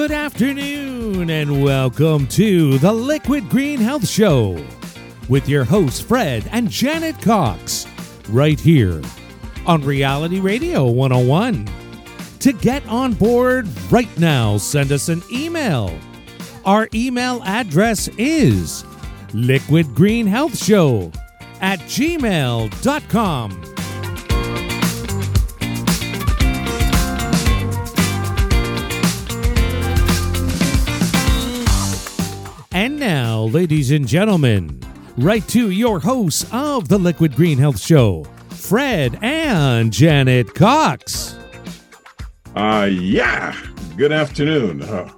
Good afternoon, and welcome to the Liquid Green Health Show with your hosts, Fred and Janet Cox, right here on Reality Radio 101. To get on board right now, send us an email. Our email address is liquidgreenhealthshow at gmail.com. And now, ladies and gentlemen, right to your hosts of the Liquid Green Health Show, Fred and Janet Cox. Uh, yeah. Good afternoon. Uh,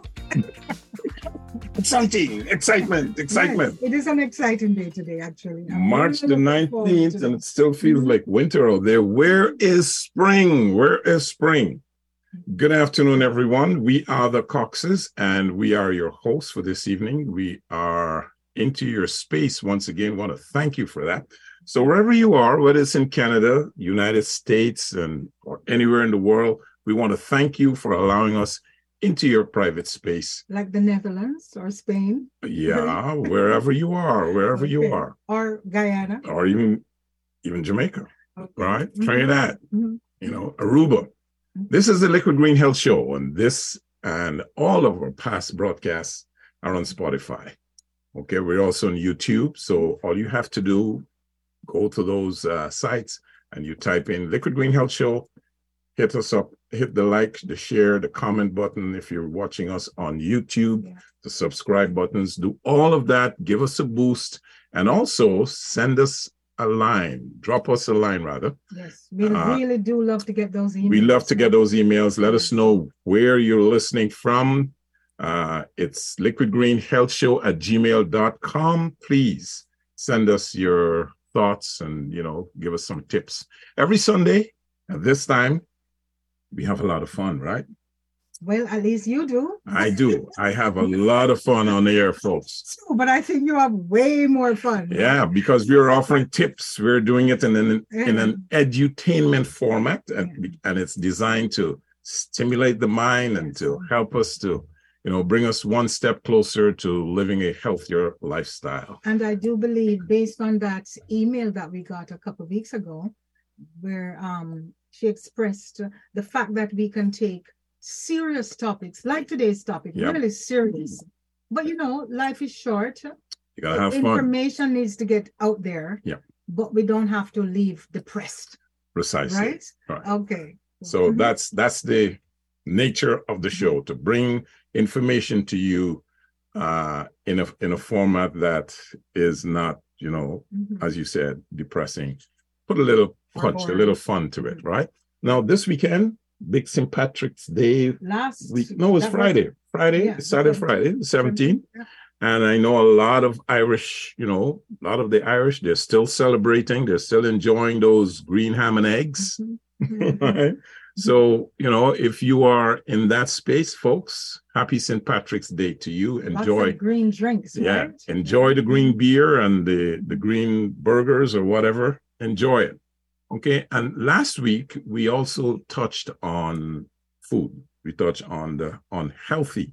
exciting, excitement, excitement. Yes, it is an exciting day today, actually. I'm March the really looking forward to 19th, and it still feels like winter out there. Where is spring? Where is spring? Good afternoon, everyone. We are the Coxes, and we are your hosts for this evening. We are into your space once again. Want to thank you for that. So wherever you are, whether it's in Canada, United States, and or anywhere in the world, we want to thank you for allowing us into your private space. like the Netherlands or Spain Yeah, wherever you are, wherever you are, or Guyana. or even even Jamaica, Okay. right? Mhm. Trinidad, Mhm. you know, Aruba. This is the Liquid Green Health Show, and this and all of our past broadcasts are on Spotify. Okay, we're also on YouTube. So all you have to do, go to those uh, sites and you type in Liquid Green Health Show. Hit us up, hit the like, the share, the comment button if you're watching us on YouTube, Yeah. the subscribe buttons. Do all of that. Give us a boost, and also send us a line. Drop us a line rather. Yes, we Uh, really do love to get those emails. We love to get those emails. Let us know where you're listening from. Uh, it's liquidgreenhealthshow at gmail.com. Please send us your thoughts and, you know, give us some tips. Every Sunday at this time, we have a lot of fun, right? Well, at least you do. I do. I have a lot of fun on the air, folks. So, but I think you have way more fun. Yeah, because we're offering tips. We're doing it in an in an edutainment format, and, and it's designed to stimulate the mind and to help us to, you know, bring us one step closer to living a healthier lifestyle. And I do believe, based on that email that we got a couple of weeks ago, where um, she expressed the fact that we can take serious topics like today's topic, Yeah. really serious. But you know, life is short. You gotta have fun, Information needs to get out there. Yeah. But we don't have to leave depressed, precisely. right? Right. Okay. So Mhm. that's that's the nature of the show to bring information to you uh, in a in a format that is not, you know, Mhm. as you said, depressing. Put a little punch, a little fun to it, right? Now this weekend, big St. Patrick's Day Last week. No, it's that was- Friday. Friday, Yeah, Saturday, Friday, the 17th. Yeah. And I know a lot of Irish, you know, a lot of the Irish, they're still celebrating, they're still enjoying those green ham and eggs. Mhm. Mhm. right? So, you know, if you are in that space, folks, happy St. Patrick's Day to you. Enjoy, green drinks. yeah, right? enjoy the green beer and the, the green burgers or whatever. Enjoy it. Okay. And last week we also touched on food. We touched on the unhealthy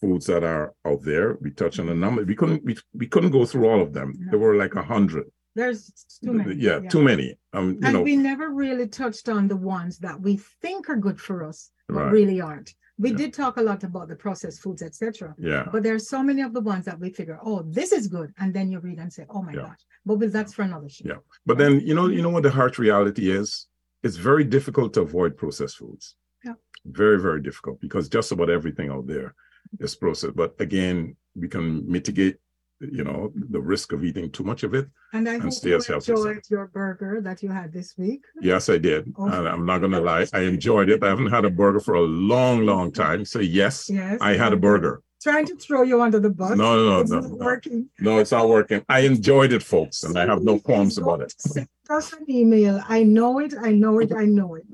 foods that are out there. We touched on a number. We couldn't we, we couldn't go through all of them. No. There were like a hundred. There's too many. Yeah, too many. Um, you and know, we never really touched on the ones that we think are good for us, but Right. really aren't. We Yeah. did talk a lot about the processed foods, etc. yeah. But there are so many of the ones that we figure, oh, this is good, and then you read and say, oh my Yeah. gosh. But well, that's for another show. Yeah. But then you know, you know what the harsh reality is? It's very difficult to avoid processed foods. Yeah. Very, very difficult because just about everything out there is processed. But again, we can mitigate you know, the risk of eating too much of it. And I And hope stay you as healthy as enjoyed your burger that you had this week. Yes, I did. Oh. And I'm not gonna lie, I enjoyed it. I haven't had a burger for a long, long time. So yes, Yes. I had a burger. Trying to throw you under the bus. No, no, no, It's no, not no. working. No, it's not working. I enjoyed it, folks, and I have no qualms about it. Send us an email. I know it. I know it. I know it.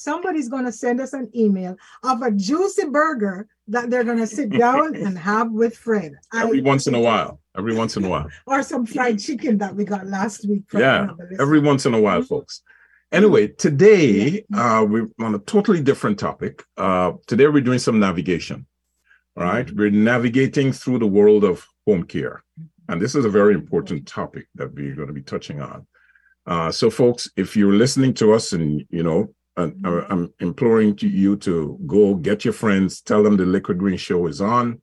Somebody's going to send us an email of a juicy burger that they're going to sit down and have with Fred. I- Every once in a while, every once in a while. Or some fried chicken that we got last week. from Yeah, every once in a while, folks. Anyway, today uh, we're on a totally different topic. Uh, today we're doing some navigation. All right, we're navigating through the world of home care, and this is a very important topic that we're going to be touching on. Uh, so, folks, if you're listening to us, and you know, uh, uh, I'm imploring to you to go get your friends, tell them the Liquid Green Show is on.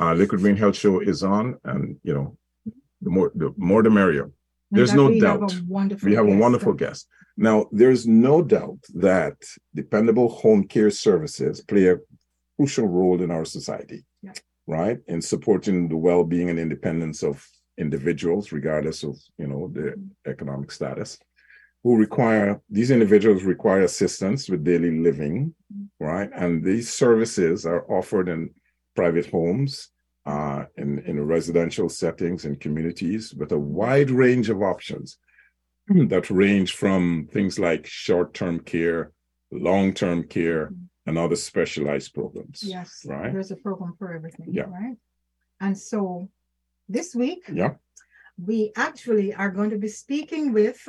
Uh, Liquid Green Health Show is on, and you know, the more the more the merrier. And there's no we have a doubt. wonderful We have a guest. wonderful guest. Now, there's no doubt that dependable home care services play a crucial role in our society, Yeah. right? In supporting the well-being and independence of individuals, regardless of you know their economic status, who require these individuals require assistance with daily living, right? And these services are offered in private homes, uh, in, in residential settings and communities with a wide range of options that range from things like short-term care, long-term care, and other specialized programs. Yes, Right? there's a program for everything, Yeah. right? And so this week, Yeah. we actually are going to be speaking with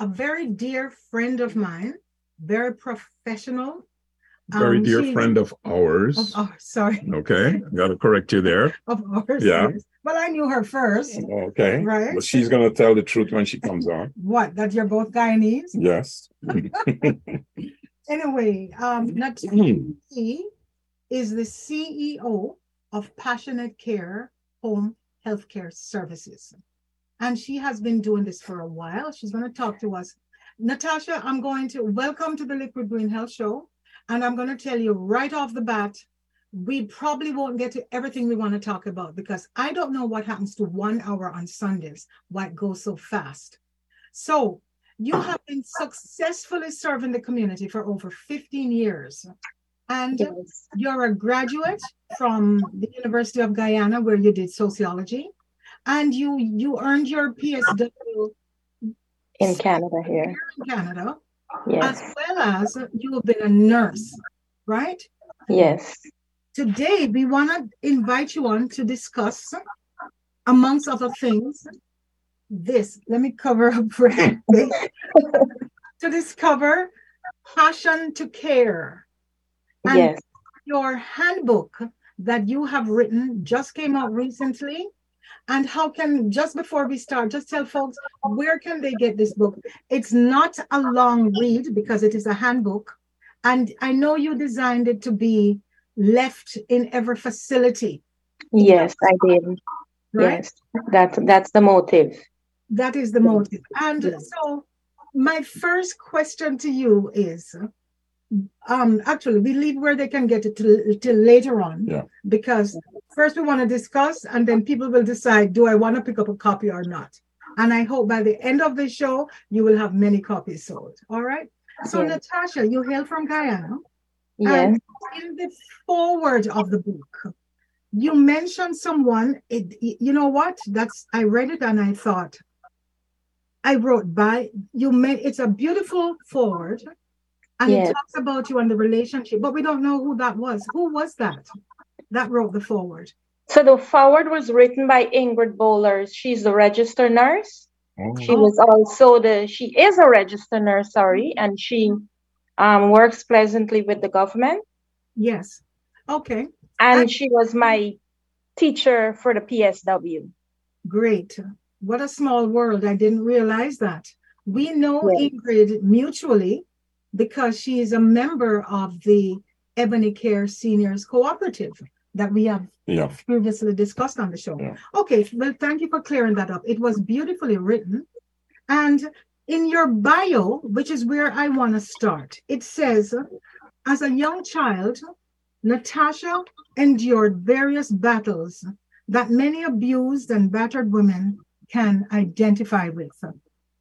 a very dear friend of mine, very professional. Very Um, dear she- friend of ours. Of, oh, sorry, Okay, got to correct you there. of ours. Yeah. yes. Well, I knew her first. Okay, Right. but she's gonna tell the truth when she comes on. What, that you're both Guyanese? Yes. Anyway, um. Natalie is the CEO of Passionate Care Home Healthcare Services. And she has been doing this for a while. She's going to talk to us. Natasha, I'm going to welcome to the Liquid Green Health Show. And I'm going to tell you right off the bat, we probably won't get to everything we want to talk about because I don't know what happens to one hour on Sundays, why it goes so fast. So you have been successfully serving the community for over 15 years. And Yes. you're a graduate from the University of Guyana, where you did sociology, and you you earned your PSW In Canada here. in Canada, Yes. as well as you have been a nurse, right? Yes. Today, we want to invite you on to discuss, amongst other things, this. Let me cover up to discover passion to care. And Yes. your handbook that you have written just came out recently. And how can, just before we start, just tell folks where can they get this book? It's not a long read because it is a handbook. And I know you designed it to be left in every facility, Yes, I did. right? Yes. That's that's the motive. That is the motive. And so my first question to you is um actually we leave where they can get it till, till later on. Yeah. Because first we want to discuss and then people will decide do I want to pick up a copy or not. And I hope by the end of the show you will have many copies sold. All right. So Yes. Natasha, you hail from Guyana. Yes. In the forward of the book, you mentioned someone. It, you know what? That's I read it and I thought. I wrote by you. Made it's a beautiful forward, and Yes. it talks about you and the relationship, but we don't know who that was. Who was that? That wrote the forward. So the forward was written by Ingrid Bowlers. She's the registered nurse. She Oh. was also the she is a registered nurse, sorry, and she um, works pleasantly with the government. Yes. Okay. And And- she was my teacher for the PSW. Great. What a small world. I didn't realize that. We know Yes. Ingrid mutually because she is a member of the Ebony Care Seniors Cooperative that we have Yeah. previously discussed on the show. Yeah. Okay, well, thank you for clearing that up. It was beautifully written. And in your bio, which is where I want to start, it says, as a young child, Natasha endured various battles that many abused and battered women can identify with.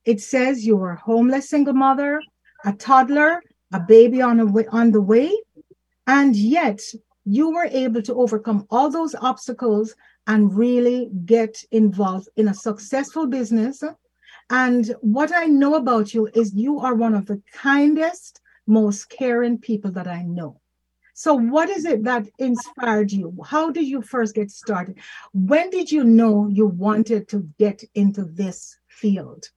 It says you were a homeless single mother, a toddler, a baby on, a way, on the way, and yet you were able to overcome all those obstacles and really get involved in a successful business. And what I know about you is you are one of the kindest, most caring people that I know. So, what is it that inspired you? How did you first get started? When did you know you wanted to get into this field?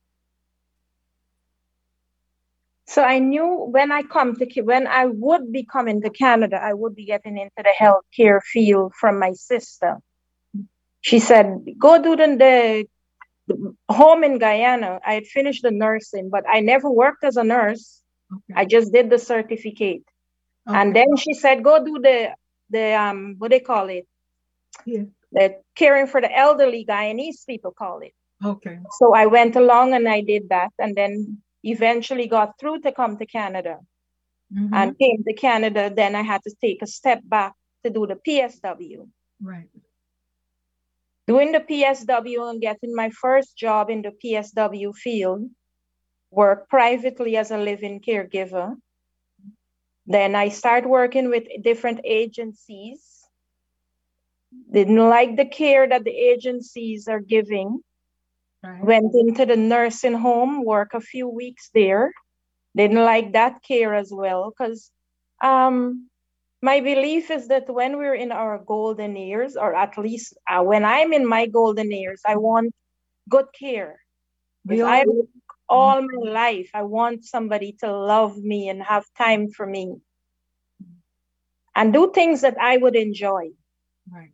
So I knew when I come to when I would be coming to Canada, I would be getting into the healthcare field from my sister. She said, "Go do the, the home in Guyana." I had finished the nursing, but I never worked as a nurse. Okay. I just did the certificate, okay. and then she said, "Go do the the um what they call it, yeah. the caring for the elderly Guyanese people call it." Okay. So I went along and I did that, and then eventually got through to come to Canada mm-hmm. and came to Canada. Then I had to take a step back to do the PSW. Right. Doing the PSW and getting my first job in the PSW field, work privately as a living caregiver. Then I started working with different agencies. Didn't like the care that the agencies are giving. Right. Went into the nursing home, work a few weeks there. Didn't like that care as well because um, my belief is that when we're in our golden years, or at least uh, when I'm in my golden years, I want good care. I all my life, I want somebody to love me and have time for me and do things that I would enjoy. Right.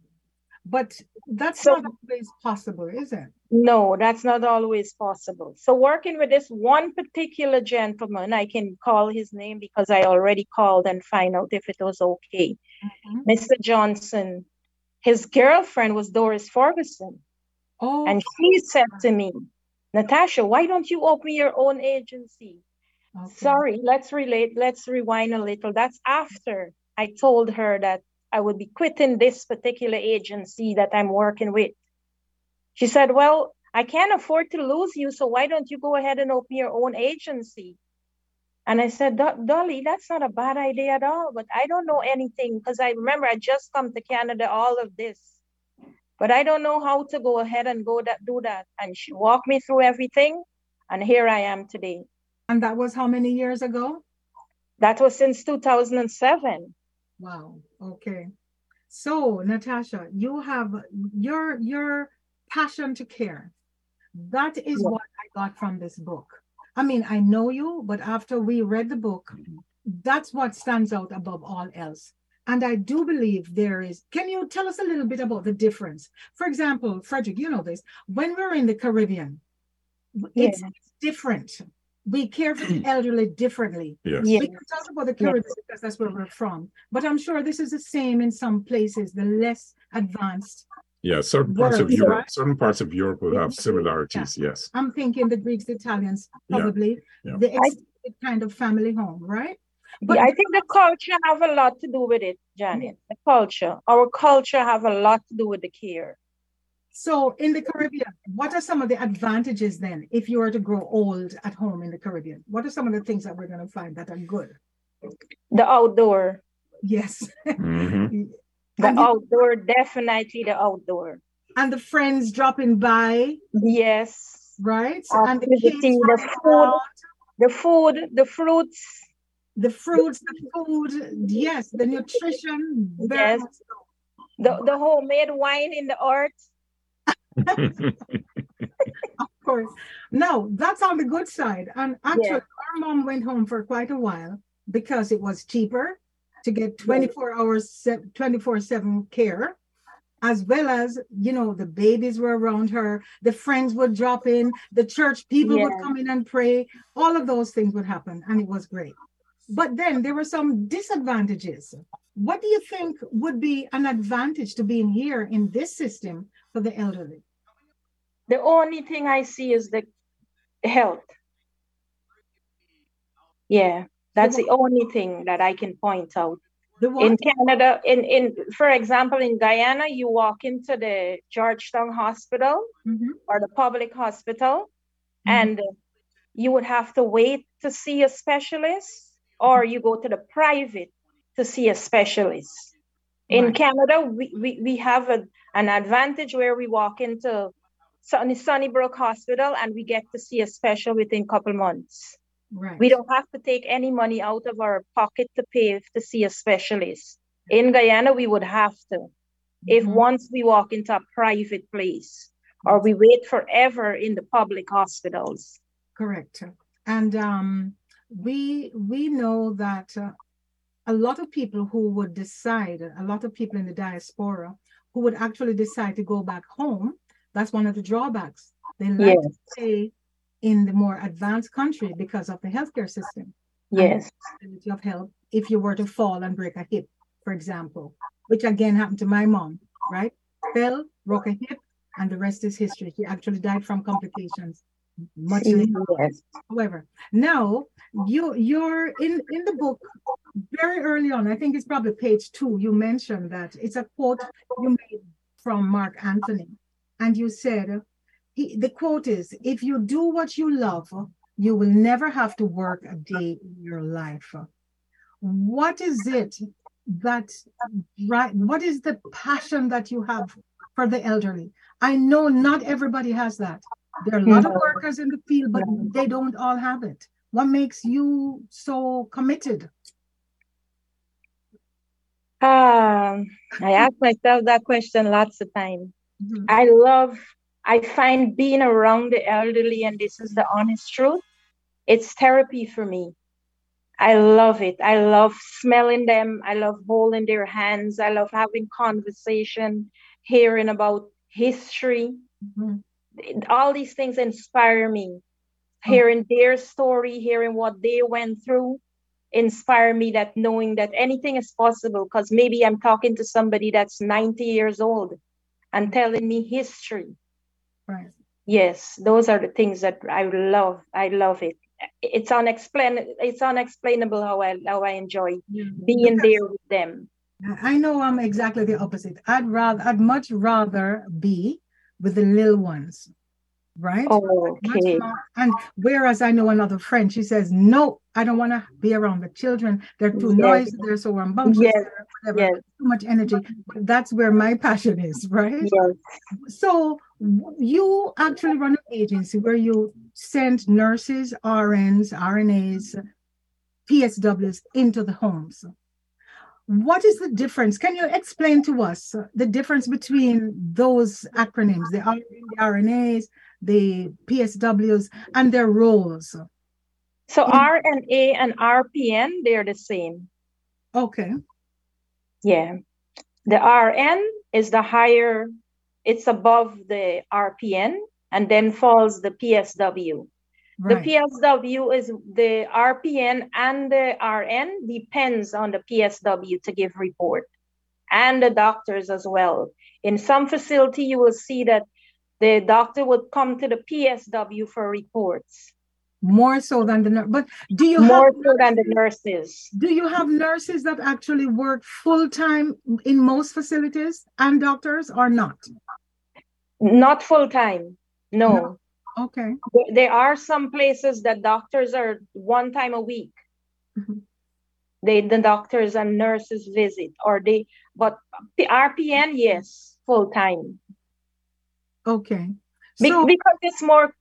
But that's so, not always possible, is it? No, that's not always possible. So, working with this one particular gentleman, I can call his name because I already called and find out if it was okay. Mm-hmm. Mr. Johnson, his girlfriend was Doris Ferguson. Oh. And she said to me, Natasha, why don't you open your own agency? Okay. Sorry, let's relate, let's rewind a little. That's after I told her that I would be quitting this particular agency that I'm working with. She said, Well, I can't afford to lose you, so why don't you go ahead and open your own agency? And I said, Dolly, that's not a bad idea at all, but I don't know anything because I remember I just come to Canada, all of this, but I don't know how to go ahead and go that do that. And she walked me through everything, and here I am today. And that was how many years ago? That was since 2007. Wow. Okay. So, Natasha, you have your your passion to care. That is yeah. what I got from this book. I mean, I know you, but after we read the book, that's what stands out above all else. And I do believe there is. Can you tell us a little bit about the difference? For example, Frederick, you know this. When we're in the Caribbean, yeah. it's different we care for the elderly differently. Yes. yes. We can talk about the Caribbean yes. because that's where we're from, but I'm sure this is the same in some places, the less advanced. Yeah, certain parts of Europe, right? certain parts of Europe will have similarities. Yeah. Yes. I'm thinking the Greeks, the Italians, probably yeah. Yeah. the extended kind of family home, right? But yeah, I think the culture have a lot to do with it, Janet. The culture, our culture have a lot to do with the care. So in the Caribbean, what are some of the advantages then if you were to grow old at home in the Caribbean? What are some of the things that we're going to find that are good? The outdoor. Yes. Mm-hmm. the and outdoor, you, definitely the outdoor. And the friends dropping by. Yes. Right. and the, kids the food, the food, the fruits. The fruits, the food, yes, the nutrition. Yes. The, the homemade wine in the arts of course. No, that's on the good side. And actually, yeah. our mom went home for quite a while because it was cheaper to get 24 hours, 24 7 care, as well as, you know, the babies were around her, the friends would drop in, the church people yeah. would come in and pray. All of those things would happen, and it was great. But then there were some disadvantages. What do you think would be an advantage to being here in this system for the elderly? The only thing I see is the health. Yeah, that's the only thing that I can point out. In Canada, in, in for example, in Guyana, you walk into the Georgetown Hospital Mhm. or the public hospital, Mhm. and you would have to wait to see a specialist, or you go to the private to see a specialist. In Right. Canada, we, we, we have a, an advantage where we walk into Sunny, Sunnybrook Hospital and we get to see a special within a couple months. Right. We don't have to take any money out of our pocket to pay to see a specialist. In Guyana, we would have to. If Mhm. once we walk into a private place or we wait forever in the public hospitals. Correct. And um, we we know that uh, a lot of people who would decide, a lot of people in the diaspora who would actually decide to go back home, that's one of the drawbacks. They like to stay in the more advanced country because of the healthcare system. Yes. possibility of help if you were to fall and break a hip, for example, which again happened to my mom, right? Fell, broke a hip, and the rest is history. She actually died from complications much. Yes. However, now you you're in in the book very early on. I think it's probably page two. You mentioned that it's a quote you made from Marc Anthony, and you said, he, the quote is, "If you do what you love, you will never have to work a day in your life." What is it that right? What is the passion that you have for the elderly? I know not everybody has that. There are a lot of workers in the field, but they don't all have it. What makes you so committed? Um, I ask myself that question lots of times. Mhm. I love, I find being around the elderly, and this is the honest truth, it's therapy for me. I love it. I love smelling them. I love holding their hands. I love having conversation, hearing about history. Mhm. All these things inspire me. Hearing their story, hearing what they went through, inspire me that knowing that anything is possible because maybe I'm talking to somebody that's 90 years old and telling me history. Right. Yes, those are the things that I love. I love it. It's unexplain it's unexplainable how I how I enjoy mm-hmm. being Because there with them. I know I'm exactly the opposite. I'd rather, I'd much rather be with the little ones, right? Much Okay. And whereas I know another friend, she says, no, I don't want to be around the children. They're too Yes. noisy. They're so rambunctious. Yes, whatever, Yes, too much energy. That's where my passion is, right? yes. So you actually run an agency where you send nurses, RNs, RNAs, PSWs into the homes. What is the difference? Can you explain to us the difference between those acronyms, the the RNAs, the PSWs, and their roles? So In- RNA and RPN, they're the same. Okay. Yeah. The RN is the higher, it's above the RPN, and then falls the PSW. The PSW is the RPN and the RN depends on the PSW to give report and the doctors as well. In some facility, you will see that the doctor would come to the PSW for reports More so than the nurse. But do you more have so than the nurses. Do you have nurses that actually work full time in most facilities and doctors or not? Not full time. No. No. Okay. There- are some places that doctors are one time a week. Mhm. They the doctors and nurses visit or they but the RPN, yes, full time. Okay. Be- So, because it's more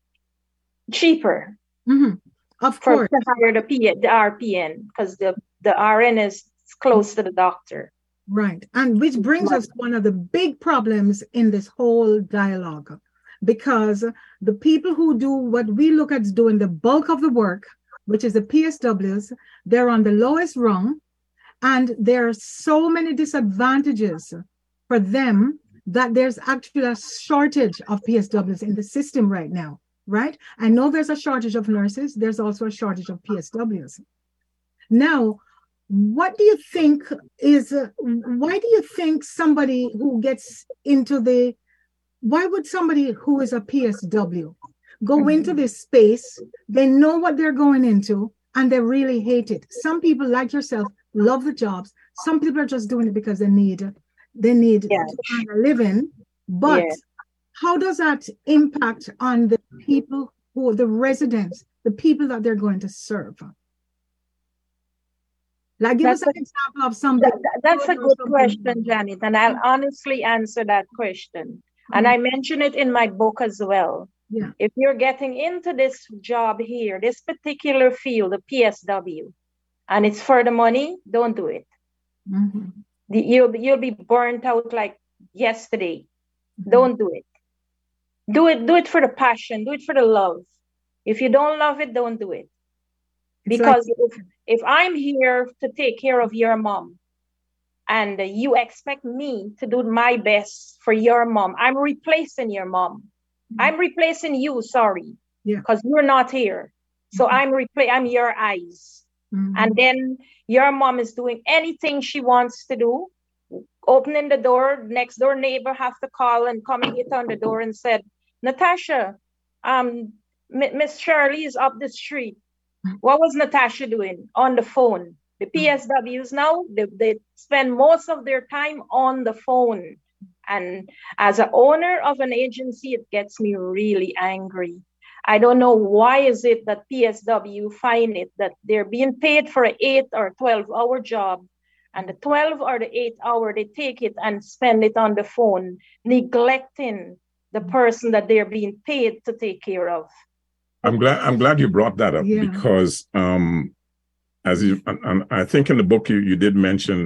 cheaper mhm, of course, to hire the P the RPN because the, the RN is close to the doctor. right. And which brings us to one of the big problems in this whole dialogue because the people who do what we look at doing the bulk of the work, which is the PSWs, they're on the lowest rung. And there are so many disadvantages for them that there's actually a shortage of PSWs in the system right now, right? I know there's a shortage of nurses, there's also a shortage of PSWs. Now, what do you think is, uh, why do you think somebody who gets into the, why would somebody who is a PSW go mm-hmm. into this space? They know what they're going into and they really hate it. Some people, like yourself, love the jobs. some people are just doing it because they need they need Yeah. to earn a living. But Yeah. how does that impact on the people who the residents, the people that they're going to serve? Like give us That's an example of something. That- that- that's a good or good something question, Janet, and I'll honestly answer that question. And I mention it in my book as well. Yeah. If you're getting into this job here, this particular field, the PSW, and it's for the money, don't do it. Mhm. The- You'll, be- you'll be burnt out like yesterday. Don't do it. Do it, do it for the passion, do it for the love. If you don't love it, don't do it. Because if, if I'm here to take care of your mom and you expect me to do my best for your mom, I'm replacing your mom. I'm replacing you, sorry. Yeah. Because you're not here. So Mhm. I'm repla- I'm your eyes. Mhm. And then your mom is doing anything she wants to do, opening the door, next door neighbor have to call and come and hit on the door and said, Natasha, um, Miss Shirley is up the street. What was Natasha doing on the phone? The PSWs now, they, they spend most of their time on the phone. And as an owner of an agency, it gets me really angry. I don't know why is it that PSW find it that they're being paid for an eight or 12 hour job and the 12 or the eight hour, they take it and spend it on the phone, neglecting the person that they're being paid to take care of. I'm glad I'm glad you brought that up Yeah. because um as you and, I think in the book you you did mention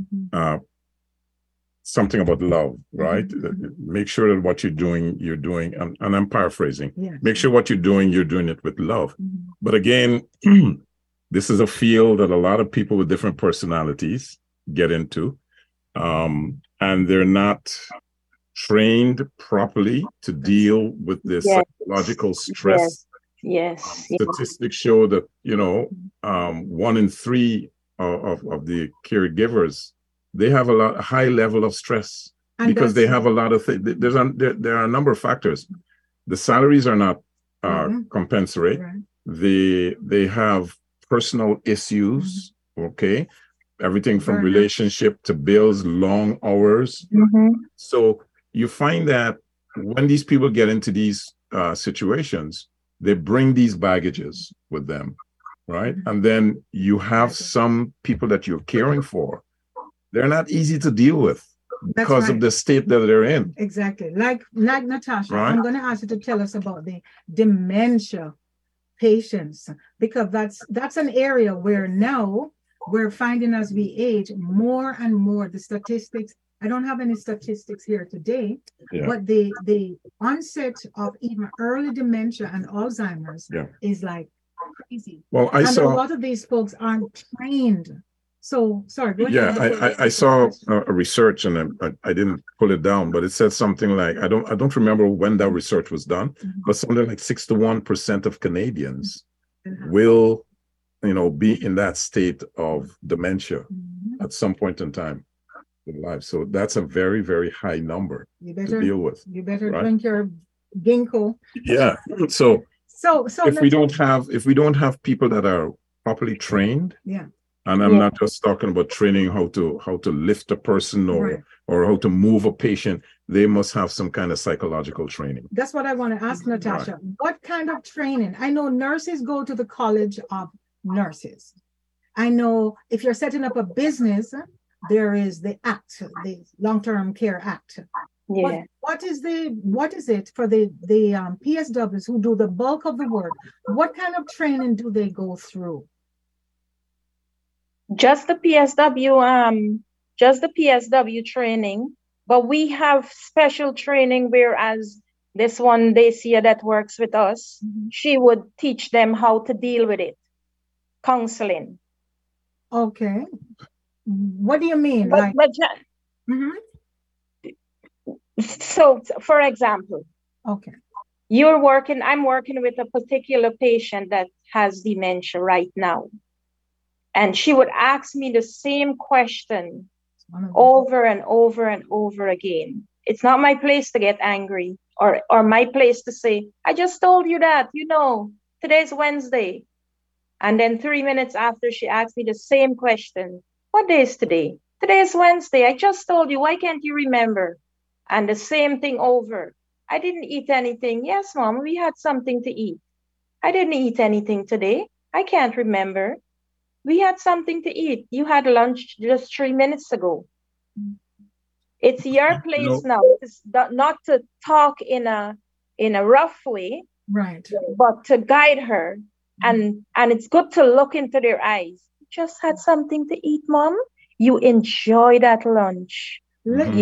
Mhm. uh something about love, right? Mhm. Make sure that what you're doing, you're doing, and, and I'm paraphrasing. Yeah. Make sure what you're doing, you're doing it with love. Mhm. But again, this is a field that a lot of people with different personalities get into. Um, and they're not trained properly to deal with this Yes. psychological stress. Yes. Yes. Statistics show that, you know, um, one in three of, of, of the caregivers, they have a lot a high level of stress And because they have a lot of things. There's a, there, there are a number of factors. The salaries are not uh, Mhm. compensate Right. they they have personal issues okay everything from Burnout. relationship to bills long hours Mhm. so you find that when these people get into these uh, situations they bring these baggages with them right and then you have some people that you're caring for they're not easy to deal with because right. of the state that they're in Exactly. Like like Natasha, Right. I'm going to ask you to tell us about the dementia patients because that's that's an area where now we're finding as we age more and more the statistics. I don't have any statistics here today, Yeah. but the the onset of even early dementia and Alzheimer's Yeah. is like crazy. well i and a lot of these folks aren't trained. So sorry, go Yeah. I, I, I saw a, a research and I, I didn't pull it down, but it said something like I don't I don't remember when that research was done, Mhm. but something like six to one percent of Canadians Mhm. will, you know, be in that state of dementia Mhm. at some point in time in life. So that's a very very high number You to better deal with. You better right? drink your ginkgo. Yeah. So So, so if we don't have if we don't have people that are properly trained, yeah, and I'm Yeah. not just talking about training how to how to lift a person or Right. or how to move a patient. They must have some kind of psychological training. that's what I want to ask Natasha. What kind of training? I know nurses go to the College of Nurses. I know if you're setting up a business, there is the Act, the Long-Term Care Act. What- Yeah. what is the what is it for the the um, PSWs who do the bulk of the work? What kind of training do they go through? Just the PSW, um, just the PSW training, but we have special training whereas this one Dacia that works with us, Mhm. she would teach them how to deal with it. Counseling. Okay. What do you mean? But, Like, but Mhm. so for example, okay. you're working, I'm working with a particular patient that has dementia right now. And she would ask me the same question One of the- over and over and over again. It's not my place to get angry or, or my place to say, I just told you that, you know, today's Wednesday. And then three minutes after she asked me the same question, What day is today? Today is Wednesday. I just told you. Why can't you remember? And the same thing over. I didn't eat anything. Yes, mom, we had something to eat. I didn't eat anything today. I can't remember. We had something to eat. You had lunch just three minutes ago. It's your place now. It's not to talk in a in a rough way, right? But to guide her, and and it's good to look into their eyes. Just had something to eat, mom. You enjoy that lunch. Listen,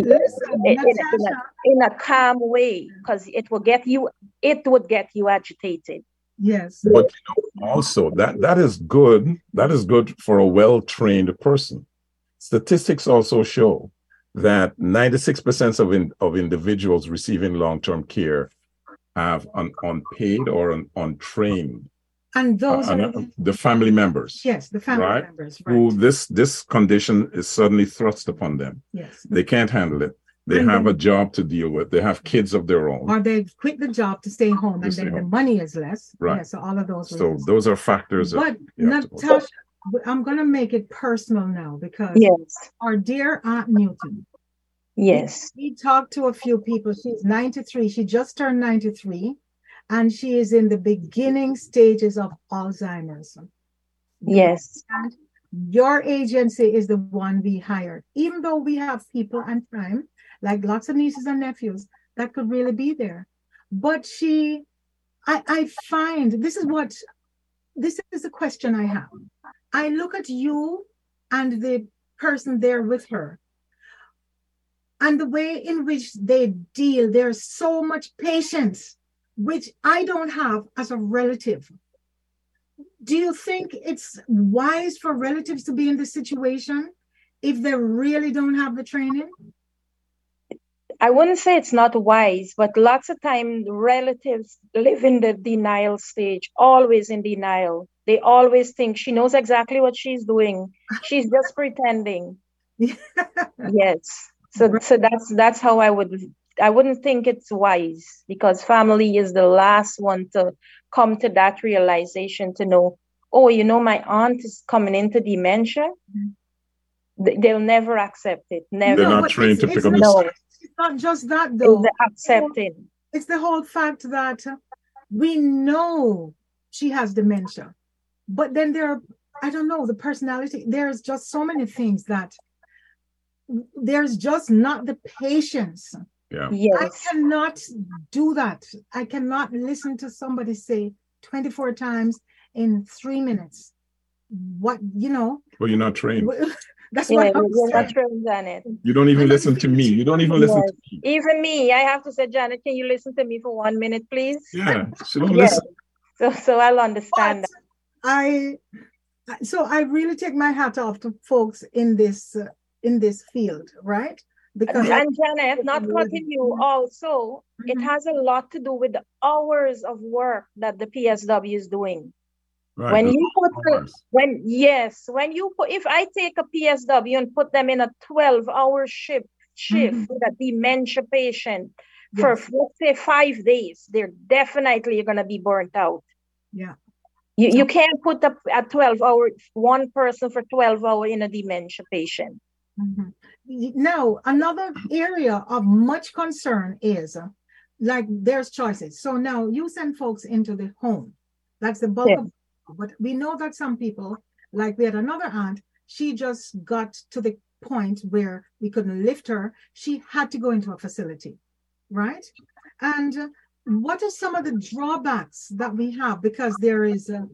in, in, a, in a calm way, because it will get you. It would get you agitated. Yes. But you know, also that that is good. That is good for a well-trained person. Statistics also show that 96% of in, of individuals receiving long-term care have un, unpaid or un, untrained. And those uh, are the family members. Yes, the family right? members. Right. Who this this condition is suddenly thrust upon them. Yes. They can't handle it. They and have then, a job to deal with. They have kids of their own. Or they quit the job to stay home, to and then home. the money is less. Right. Yeah, so all of those. So those are factors. But Natasha, I'm going to make it personal now because yes. our dear Aunt Newton. Yes. We, we talked to a few people. She's 93. She just turned 93, and she is in the beginning stages of Alzheimer's. Yes. And your agency is the one we hired, even though we have people and time like lots of nieces and nephews that could really be there. But she, I, I find this is what, this is a question I have. I look at you and the person there with her and the way in which they deal, there's so much patience, which I don't have as a relative. Do you think it's wise for relatives to be in this situation if they really don't have the training? I wouldn't say it's not wise, but lots of time relatives live in the denial stage, always in denial. They always think she knows exactly what she's doing. She's just pretending. yes. So so that's that's how I would I wouldn't think it's wise because family is the last one to come to that realization to know, oh, you know, my aunt is coming into dementia. Mm-hmm. They'll never accept it. Never. They're not trained to pick up no it's not just that though. It's accepting. It's the whole fact that we know she has dementia, but then there are, I don't know, the personality, there's just so many things that there's just not the patience. Yeah. Yes. I cannot do that. I cannot listen to somebody say 24 times in three minutes. What, you know? Well, you're not trained. That's yeah, what I'm you're not trained, Janet. You don't even listen to me. You don't even listen yes. to me. Even me, I have to say, Janet, can you listen to me for one minute, please? Yeah, she don't yes. listen. So, so I'll understand. But I, so I really take my hat off to folks in this uh, in this field, right? Because and Janet, not cutting you also, mm-hmm. it has a lot to do with the hours of work that the PSW is doing. Right. When you put the, when yes, when you put if I take a PSW and put them in a 12 hour shift shift mm-hmm. with a dementia patient yes. for let's say five days, they're definitely gonna be burnt out. Yeah. You, you can't put a, a 12 hour one person for 12 hour in a dementia patient. Mm-hmm. Now, another area of much concern is uh, like there's choices. So now you send folks into the home. That's the bulk yeah. of but we know that some people, like we had another aunt, she just got to the point where we couldn't lift her. She had to go into a facility, right? And what are some of the drawbacks that we have? Because there is, a,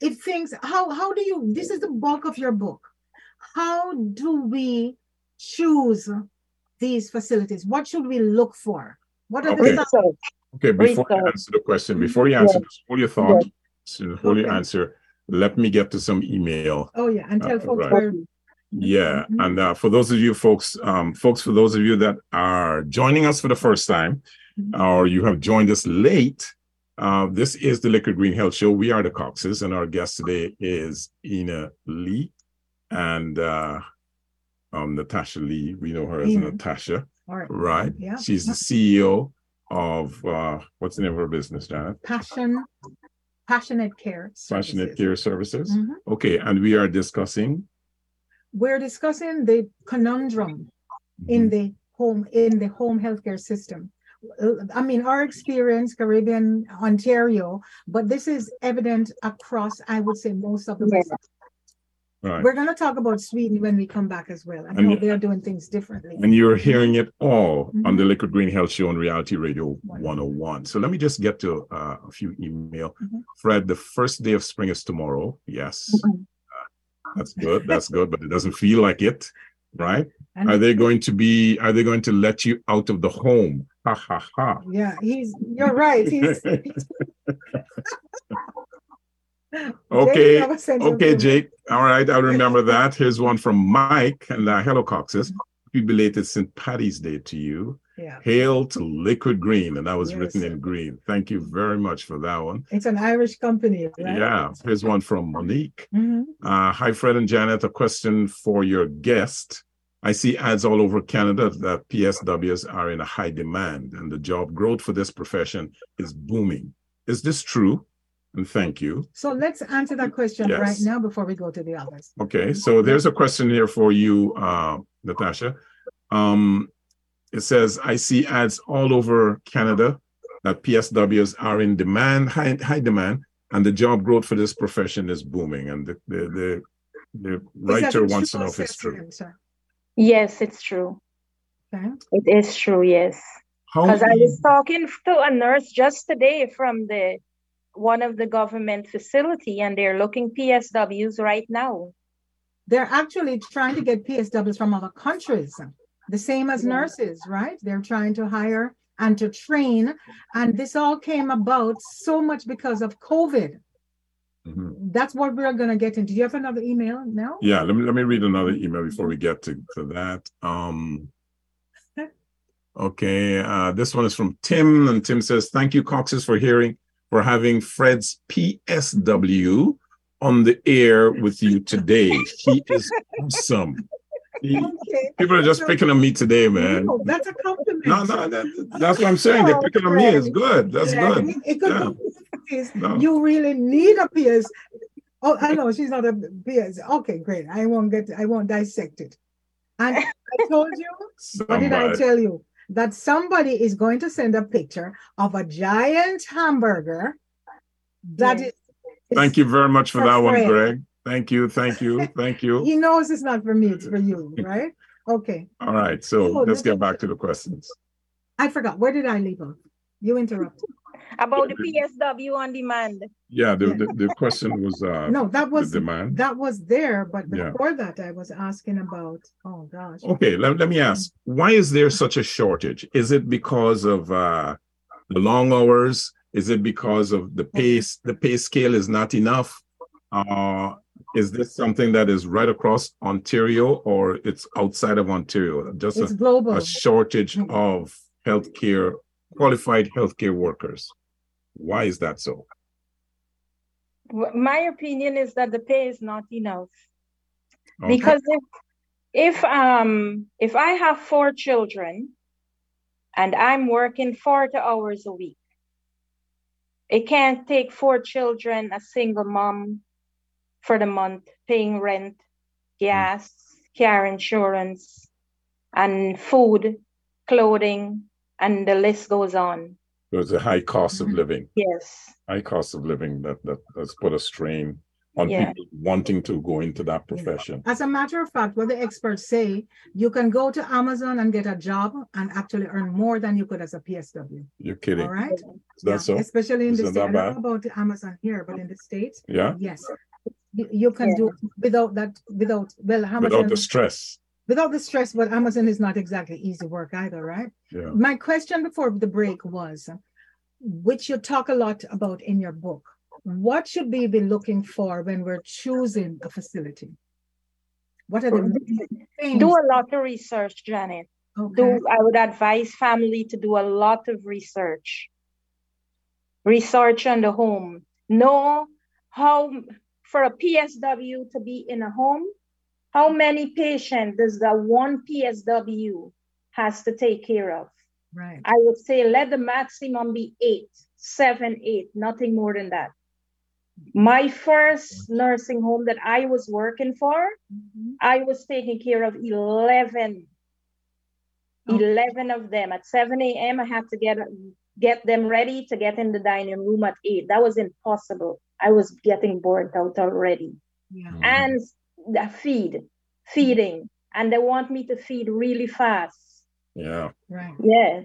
it thinks, how how do you? This is the bulk of your book. How do we choose these facilities? What should we look for? What are okay. the Okay, before you answer the question, before you answer, yes. hold your thought. Yes to fully okay. answer, let me get to some email. Oh yeah, and tell uh, folks right. where. Yeah, mm-hmm. and uh, for those of you folks, um, folks, for those of you that are joining us for the first time, mm-hmm. or you have joined us late, uh, this is the Liquid Green Health Show. We are the Coxes, and our guest today is Ina Lee and uh, um, Natasha Lee. We know her as Ina. Natasha, right? right? Yeah. She's the CEO of uh, what's the name of her business, Janet? Passion Passionate Care Services. Passionate Care Services. Mm-hmm. Okay, and we are discussing we're discussing the conundrum in the home in the home healthcare system. Uh, I mean, our experience, Caribbean, Ontario, but this is evident across, I would say, most of the Yes. Right. We're going to talk about Sweden when we come back as well. I And know they're doing things differently. And you're hearing it all Mm-hmm. on the Liquid Green Health Show on Reality Radio 101. So let me just get to uh, a few email. Mhm. Fred, the first day of spring is tomorrow. Yes, Mm-hmm. Uh, that's good. That's good, but it doesn't feel like it, right? And- Are they going to be? Are they going to let you out of the home? Ha ha ha. Yeah, he's. You're right. He's. Okay, Jake, have a sense of Okay. Jake. All right, I'll remember that. Here's one from Mike and uh, hello, Coxes. Happy belated St. Patty's Day to you. Yeah, Hail to Liquid Green, and that was Yes. written in green. Thank you very much for that one. it's an Irish company, right? Yeah, here's one from Monique. Mhm. Uh, hi, Fred and Janet. A question for your guest. I see ads all over Canada that PSWs are in a high demand and the job growth for this profession is booming. Is this true? And thank you. So let's answer that question Yes. right now before we go to the others. Okay, so there's a question here for you, uh, Natasha. Um, it says, I see ads all over Canada that PSWs are in demand, high, high demand, and the job growth for this profession is booming. And the, the, the, the writer wants to know if it's true. assessment. Yes, it's true. Okay. It is true, yes. Because I was talking to a nurse just today from the one of the government facility, and they're looking PSWs right now. They're actually trying to get PSWs from other countries, the same as Yeah. nurses, right? They're trying to hire and to train. And this all came about so much because of COVID. Mhm. That's what we're going to get into. Do you have another email now? Yeah, let me let me read another email before we get to, to that. Um okay, uh this one is from Tim, and Tim says, Thank you, Coxes, for hearing for having Fred's PSW on the air with you today. He is awesome. He- Okay. people are just picking on me today, man. No, that's a compliment. No, no, that, that's what I'm saying. They're picking on me. It's good. That's Yeah, good. It, could Yeah. be is No. you really need a PS. Oh, I know she's not a PS. Okay, great. I won't get. I won't dissect it. And I told you. What did I tell you? That somebody is going to send a picture of a giant hamburger. That Yes. is. Thank you very much for For that one, Greg. Thank you, thank you, thank you. He knows it's not for me. It's for you, right? Okay. All right, so Oh, let's get back to the questions. I forgot. Where did I leave off? You interrupted. About the PSW on demand. Yeah, the, Yeah. the, the question was uh No, that the was demand. that was there, but Yeah. before that, I was asking about. Oh gosh. Okay, let, let me ask, why is there such a shortage? Is it because of uh the long hours? Is it because of the pace? The pay scale is not enough? Uh is this something that is right across Ontario or it's outside of Ontario? Just It's a, global. a shortage Mhm. of healthcare, qualified healthcare workers. Why is that so? My opinion is that the pay is not enough. Okay. Because if if um if I have four children and I'm working 40 hours a week, it can't take four children, a single mom for the month, paying rent, gas, car insurance, and food, clothing, and the list goes on. There's a high cost of Mhm. living. Yes. high cost of living that that has put a strain on Yeah. people wanting to go into that profession. As a matter of fact, what the experts say, you can go to Amazon and get a job and actually earn more than you could as a PSW. You're kidding. All right. Is that Yeah, so? Especially in the Isn't States. I don't know about Amazon here, but in the States, Yeah. yes. You, you can do without that, without, well, Amazon, Without the stress. without the stress, but Amazon is not exactly easy work either, right? Yeah. My question before the break was, which you talk a lot about in your book, what should we be looking for when we're choosing a facility? What are the mm-hmm. things? Do a lot of research, Janet. Okay. do I would advise family to do a lot of research. Research on the home. Know how for a PSW to be in a home, how many patients does that one PSW has to take care of? Right. I would say let the maximum be eight, seven, eight, nothing more than that. My first nursing home that I was working for, Mhm. I was taking care of 11, Oh. 11 of them. At 7 a.m., I had to get, get them ready to get in the dining room at 8. That was impossible. I was getting burnt out already. Yeah. And the feed, feeding. And they want me to feed really fast. Yeah. Right. Yeah.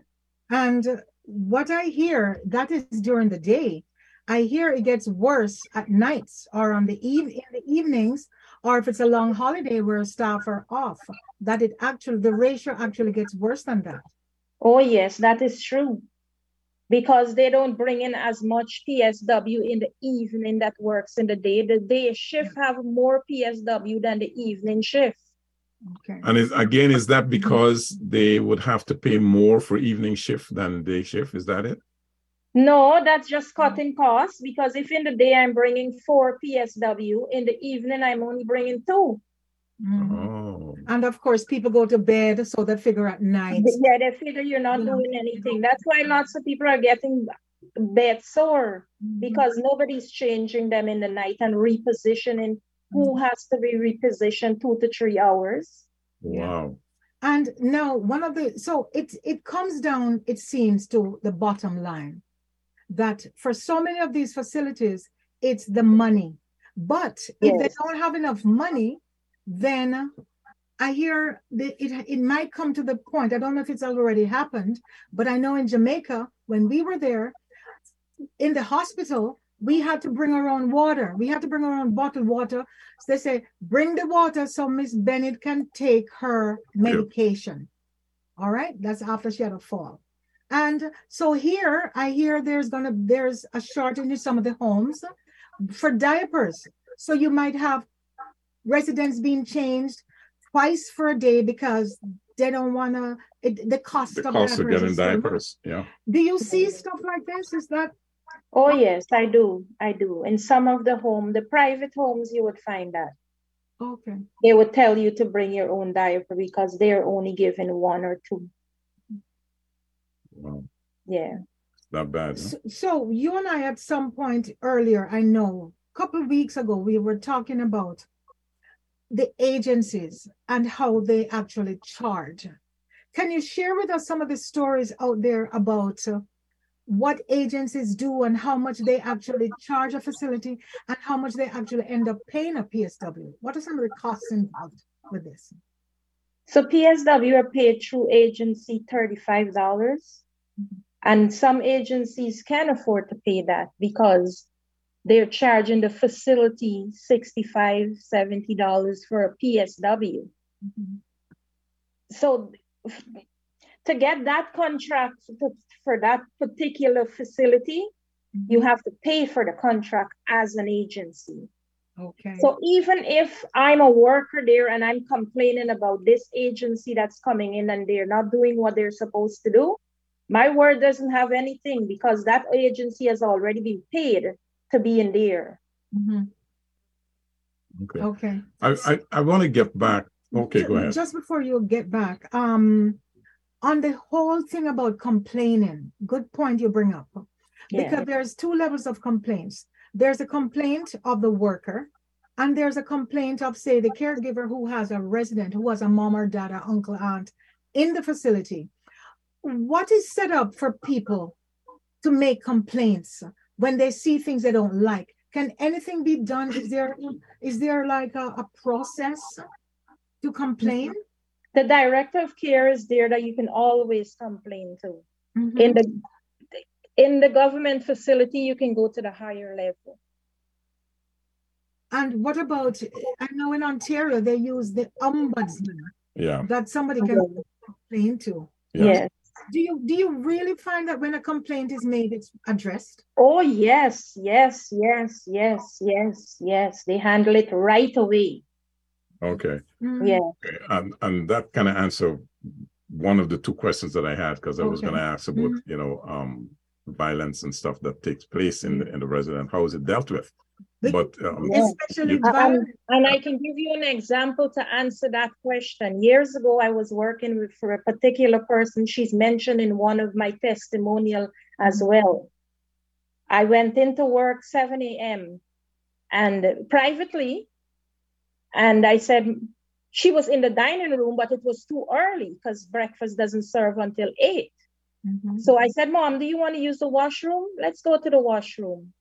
And what I hear, that is during the day. I hear it gets worse at nights or on the eve in the evenings, or if it's a long holiday where staff are off, that it actually the ratio actually gets worse than that. Oh, yes, that is true. Because they don't bring in as much PSW in the evening that works in the day. The day shift have more PSW than the evening shift. Okay. And is, again, is that because they would have to pay more for evening shift than day shift? Is that it? No, that's just cutting costs because if in the day I'm bringing four PSW, in the evening I'm only bringing two. Mhm. Oh, And of course, people go to bed, so they figure at night. Yeah, they figure you're not Yeah. doing anything. That's why lots of people are getting bed sore Mhm. because nobody's changing them in the night and repositioning who has to be repositioned two to three hours. wow. And now one of the so it it comes down, it seems, to the bottom line that for so many of these facilities, it's the money. But if they don't have enough money, then I hear that it it might come to the point. I don't know if it's already happened, but I know in Jamaica, when we were there, in the hospital, we had to bring our own water. We had to bring our own bottled water. So they say, bring the water so Miss Bennett can take her medication. All right, that's after she had a fall. And so here, I hear there's gonna there's a shortage in some of the homes for diapers. So you might have residents being changed twice for a day because they don't wanna it, the cost The of cost of getting is so much. diapers. Yeah. Do you see stuff like this? Is that Oh, yes, I do. I do. In some of the home, the private homes, you would find that. okay? They would tell you to bring your own diaper because they're only given one or two. Wow. Yeah. Not bad. huh? So, so you and I at some point earlier, I know, a couple of weeks ago, we were talking about the agencies and how they actually charge. Can you share with us some of the stories out there about uh, what agencies do and how much they actually charge a facility and how much they actually end up paying a PSW? What are some of the costs involved with this? So PSW are paid through agency $35. dollars mm-hmm. And some agencies can afford to pay that because they're charging the facility $65, $70 for a PSW. Mm-hmm. So to get that contract to- for that particular facility, you have to pay for the contract as an agency. Okay. So even if I'm a worker there and I'm complaining about this agency that's coming in and they're not doing what they're supposed to do, my word doesn't have anything because that agency has already been paid to be in there. Mhm. Okay. Okay. I, I, I want to get back. Okay, Ju- go ahead. Just before you get back, um, on the whole thing about complaining, good point you bring up. Yeah. Because there's two levels of complaints. There's a complaint of the worker, and there's a complaint of, say, the caregiver who has a resident, who has a mom or dad or uncle, aunt in the facility. What is set up for people to make complaints when they see things they don't like? Can anything be done? Is there is there like a, a process to complain? The director of care is there that you can always complain to. Mhm. In the in the government facility, you can go to the higher level. And what about, I know in Ontario, they use the ombudsman Yeah. that somebody can complain to. Yeah. Yes. Do you, do you really find that when a complaint is made, it's addressed? Oh, yes, yes, yes, yes, yes, yes. They handle it right away. Okay. Mm, Yeah. Okay. And and that kind of answer one of the two questions that I had because I was going to ask about Mhm. you know um violence and stuff that takes place in the in the resident. How is it dealt with? But- But um, Yeah. Especially You- violence. And I can give you an example to answer that question. Years ago, I was working with for a particular person. She's mentioned in one of my testimonial as well. I went into work 7 a.m. and privately. And I said, she was in the dining room, but it was too early because breakfast doesn't serve until 8 Mhm. So I said, Mom, do you want to use the washroom? Let's go to the washroom.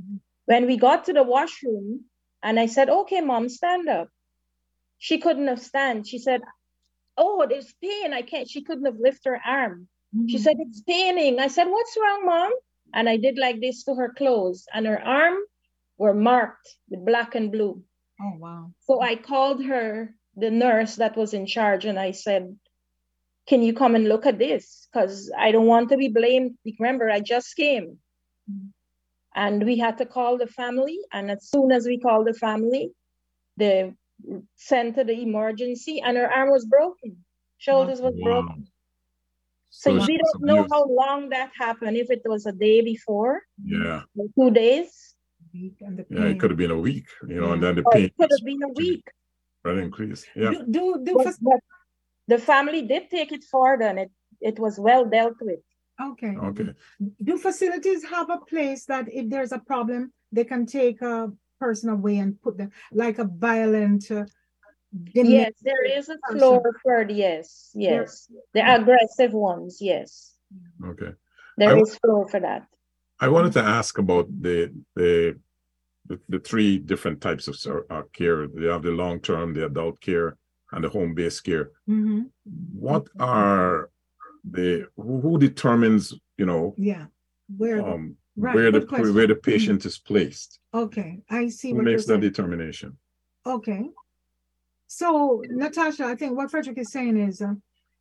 Mhm. When we got to the washroom, and I said, Okay, Mom, stand up. She couldn't have stand. She said, Oh, there's pain. I can't. She couldn't have lifted her arm. She Mhm. said, It's paining. I said, What's wrong, Mom? And I did like this to her clothes, and her arm were marked with black and blue. Oh wow. So I called her, the nurse that was in charge, and I said, Can you come and look at this? Because I don't want to be blamed. Remember, I just came. Mhm. And we had to call the family. And as soon as we called the family, they sent to the emergency, and her arm was broken. Shoulders was Wow. broken. So, So we don't know abused. how long that happened, if it was a day before, Yeah, two days, Weak and the yeah, it could have been a week, you know, and then the or pain it could have been a week. right increased. Yeah, Do do, do But, fac- but the family did take it further and it, it was well dealt with. okay. okay. Do facilities have a place that if there's a problem, they can take a person away and put them like a violent? Uh, Yes, there is a person. floor for the yes, There- yes. The aggressive ones, yes. Okay. There I- is floor for that. I wanted to ask about the the the, the three different types of uh, care. They have the long term, the adult care, and the home based care. Mhm. What are the who, determines you know Yeah. Where? the- um, right, where the question. where the Mhm. patient is placed? Okay, I see Who makes that determination? Okay. So Natasha, I think what Frederick is saying is, uh,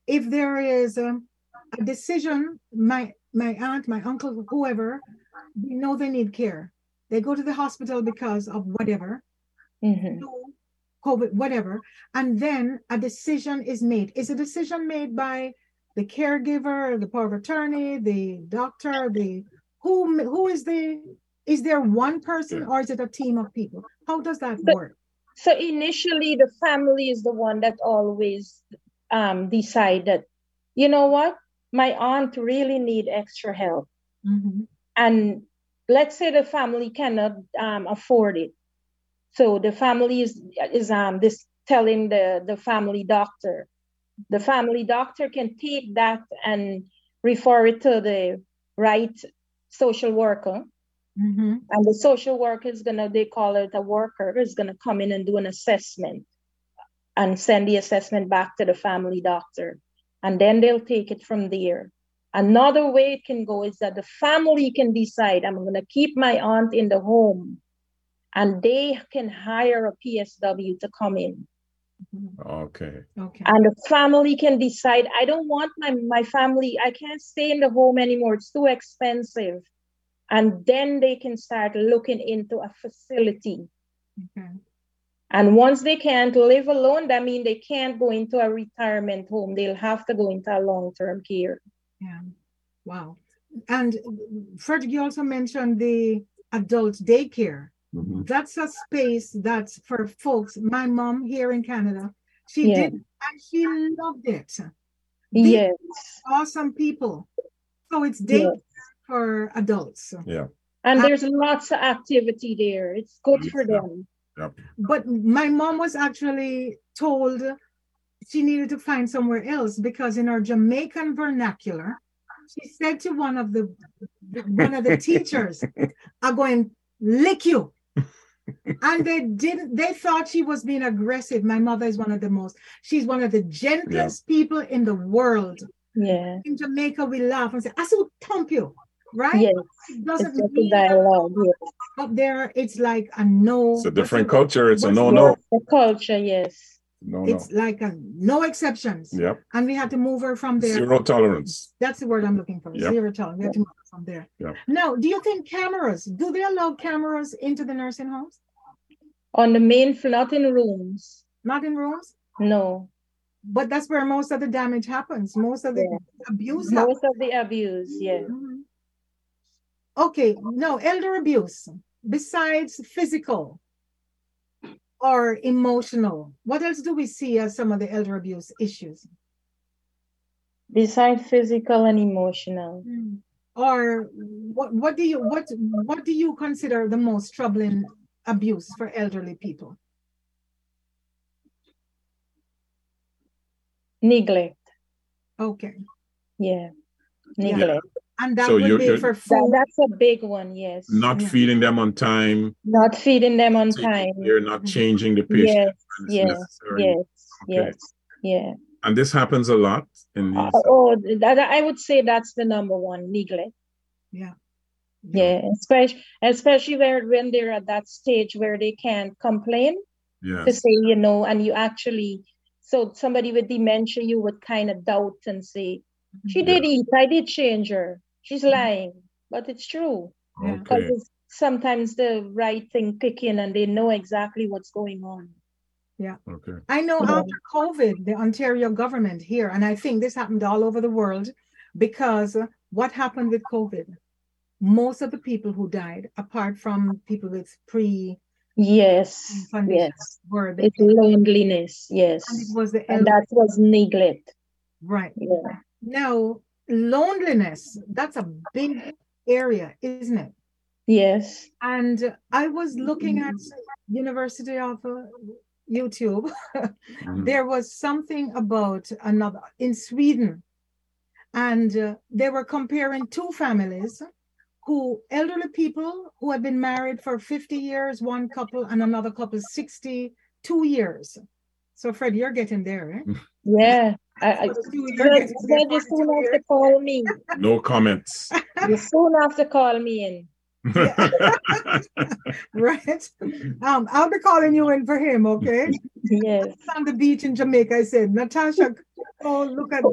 if there is um, a decision, my my aunt, my uncle, whoever, they know they need care. They go to the hospital because of whatever, Mhm. COVID, whatever, and then a decision is made. Is a decision made by the caregiver, the power of attorney, the doctor, the who who is the is there one person or is it a team of people? How does that work? So initially, the family is the one that always um, decide that, you know what, my aunt really need extra help. Mhm. and let's say the family cannot um, afford it so the family is is um this telling the the family doctor the family doctor can take that and refer it to the right social worker Mhm. and the social worker is gonna they call it a worker is gonna come in and do an assessment and send the assessment back to the family doctor and then they'll take it from there another way it can go is that the family can decide i'm gonna keep my aunt in the home and they can hire a psw to come in Okay. Okay. and the family can decide i don't want my, my family i can't stay in the home anymore it's too expensive and then they can start looking into a facility Okay. And once they can't live alone that means they can't go into a retirement home they'll have to go into a long-term care Yeah. Wow. And Frederick, you also mentioned the adult daycare. Mhm. That's a space that's for folks. My mom here in Canada, she Yeah. did, and she loved it. These yes Awesome people. So it's Yeah. day for adults. Yeah. and Uh, there's lots of activity there it's good for Yeah. Them But my mom was actually told she needed to find somewhere else because in our Jamaican vernacular, she said to one of the one of the teachers, "I'm going to lick you." and they didn't. They thought she was being aggressive. My mother is one of the most. She's one of the gentlest people in the world. yeah In Jamaica, we laugh and say, "I will thump you," right? yes It doesn't just a mean that dialogue yes. up there. It's like a no. It's a different what's culture. It's a no, no, the culture yes no, no. It's like a no exceptions. Yep. And we had to move her from there. Zero tolerance. That's the word I'm looking for. Yep. Zero tolerance. We had to move her from there. Yep. Now, do you think cameras, do they allow cameras into the nursing homes? on the main floor not in rooms Not in rooms? no But that's where most of the damage happens. Most of the Yeah. abuse happens. most of the abuse yeah Mhm. Okay, no, elder abuse, besides physical or emotional, what else do we see as some of the elder abuse issues? besides physical and emotional hmm, Or what what do you what what do you consider the most troubling abuse for elderly people? Neglect. Okay. Yeah. Neglect. And that So would you're- be you're- for That, food. that's a big one, yes. Not Yeah. feeding them on time. Not feeding them on taking time. care, not changing the patient. Yes, yes, necessary. yes, Okay. yes, yeah. And this happens a lot in Uh, these. oh, that, I would say that's the number one, neglect. Yeah. Yeah, especially especially where when they're at that stage where they can't complain to say, you know, and you actually so somebody with dementia, you would kind of doubt and say, she did eat, I did change her. She's mm-hmm. lying, but it's true. Yeah. Because Okay. it's sometimes the right thing kick in and they know exactly what's going on. Yeah. Okay. I know Yeah. after COVID, the Ontario government here, and I think this happened all over the world because what happened with COVID? Most of the people who died, apart from people with pre Yes, yes. were the, It's loneliness, yes. and it was the And that was neglect. Right. Yeah. Now, loneliness, that's a big area, isn't it? Yes. And I was looking at University of uh, YouTube. Mhm. there was something about another in Sweden, and uh, they were comparing two families who elderly people who had been married for 50 years, one couple, and another couple 62 years. So, Fred, you're getting there, eh? Yeah. I, I, you're Fred, getting there, Fred, soon 42 have to call me. No comments. You soon have to call me in. right? Um, I'll be calling you in for him, okay? Yes. on the beach in Jamaica, I said, Natasha, oh, look at.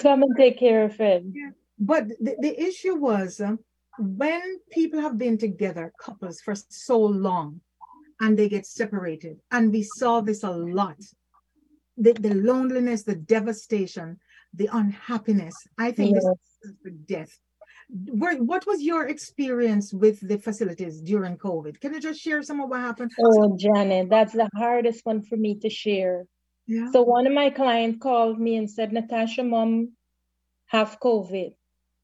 Come and take care of Fred. But the, the issue was uh, when people have been together, couples, for so long, and they get separated, and we saw this a lot the, the loneliness, the devastation, the unhappiness. I think this is the death. Where, what was your experience with the facilities during COVID? Can you just share some of what happened? Oh, Janet, that's the hardest one for me to share. Yeah. So one of my clients called me and said, Natasha, mom have COVID.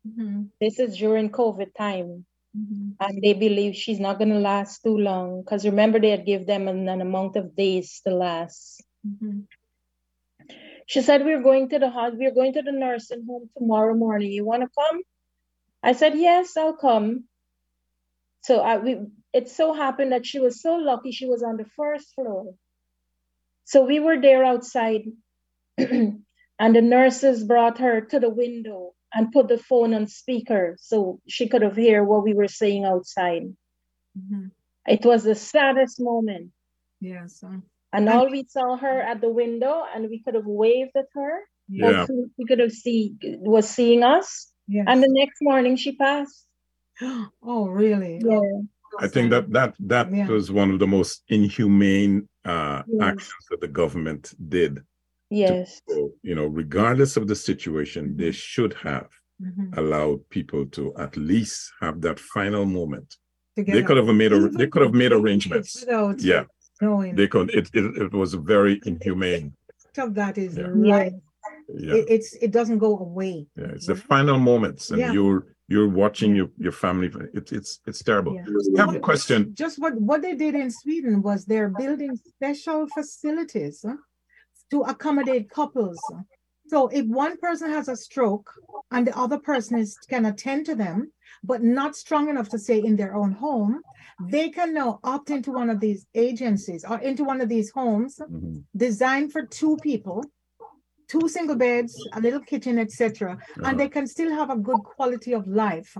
Mhm, This is during COVID time. mhm, And they believe she's not going to last too long. Because remember, they had give them an, an amount of days to last. mhm. She said, We're going to the house, we're going to the nursing home tomorrow morning. You want to come? I said, Yes, I'll come. So I we it so happened that she was so lucky she was on the first floor. So we were there outside, and the nurses brought her to the window and put the phone on speaker so she could have hear what we were saying outside. Mhm. It was the saddest moment. Yes. uh, And And- all we saw her at the window, and we could have waved at her. Yeah. Hopefully she could have see was seeing us. Yes. And the next morning she passed. oh, really? Yeah. I think that that that Yeah. was one of the most inhumane uh, Yes. actions that the government did. Yes. So, you know, regardless of the situation, they should have Mhm. allowed people to at least have that final moment. Together. They could have made a, they could have made arrangements. Without Yeah, knowing. they could. It it, it was very inhumane. of that is Yeah. right. Yeah, It, it's it doesn't go away. yeah. It's the final moments, and Yeah. you're you're watching your your family. It's it's it's terrible. Yeah. I have a question. Just what what they did in Sweden was they're building special facilities huh, to accommodate couples. So if one person has a stroke and the other person is can attend to them, but not strong enough to stay in their own home, they can now opt into one of these agencies or into one of these homes Mhm. designed for two people, two single beds, a little kitchen, etc. Uh-huh. And they can still have a good quality of life.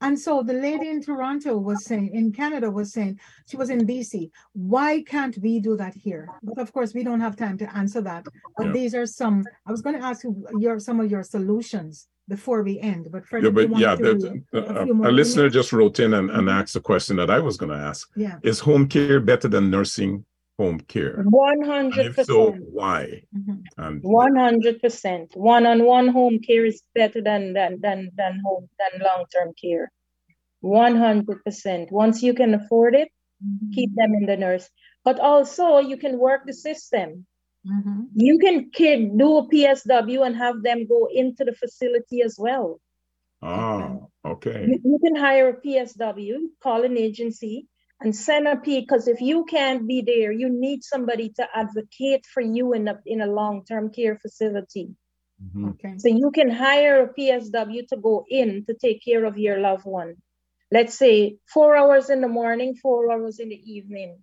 And so the lady in Toronto was saying, in Canada was saying, she was in BC, why can't we do that here? But of course, we don't have time to answer that. But Yeah. these are some, I was going to ask you your some of your solutions before we end. But Fred, Yeah, but want yeah, to- that, a uh, few a listener minutes. just wrote in and, and asked a question that I was going to ask: yeah. Is home care better than nursing home care? Hundred if so, percent. why? mhm. One hundred percent. One on one home care is better than than than than home than long term care. One hundred percent. Once you can afford it, keep them in the nurse. But also you can work the system. Mhm. You can kid do a PSW and have them go into the facility as well. ah, okay, You, you can hire a PSW, call an agency, and send a P because if you can't be there, you need somebody to advocate for you in a in a long-term care facility. Mhm. Okay. So you can hire a PSW to go in to take care of your loved one. Let's say four hours in the morning, four hours in the evening.